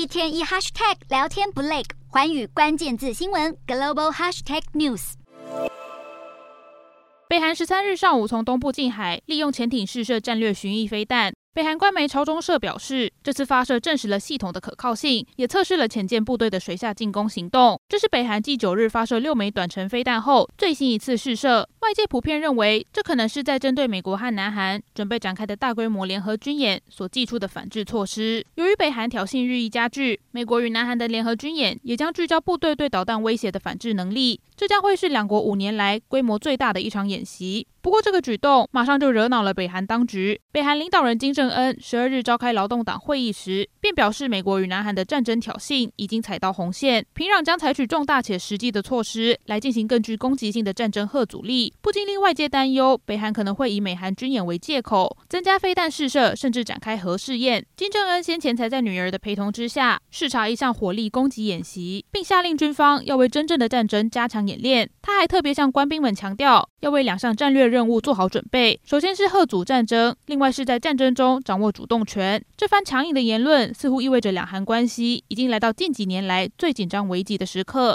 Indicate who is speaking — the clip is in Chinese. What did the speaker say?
Speaker 1: 一天一 hashtag 聊天不累，环宇关键字新闻 global hashtag news。
Speaker 2: 北韩十三日上午从东部近海利用潜艇试射战略巡弋飞弹。北韩官媒朝中社表示，这次发射证实了系统的可靠性，也测试了潜舰部队的水下进攻行动。这是北韩继九日发射六枚短程飞弹后最新一次试射。外界普遍认为，这可能是在针对美国和南韩准备展开的大规模联合军演所祭出的反制措施。由于北韩挑衅日益加剧，美国与南韩的联合军演也将聚焦部队对导弹威胁的反制能力。这将会是两国五年来规模最大的一场演习。不过，这个举动马上就惹恼了北韩当局。北韩领导人金正恩十二日召开劳动党会议时，便表示，美国与南韩的战争挑衅已经踩到红线，平壤将采取重大且实际的措施来进行更具攻击性的战争吓阻力。不禁令外界担忧，北韩可能会以美韩军演为借口，增加飞弹试射，甚至展开核试验。金正恩先前才在女儿的陪同之下视察一项火力攻击演习，并下令军方要为真正的战争加强演练。他还特别向官兵们强调，要为两项战略任务做好准备。首先是吓阻战争，另外是在战争中掌握主动权。这番强硬的言论似乎意味着两韩关系已经来到近几年来最紧张危机的时刻。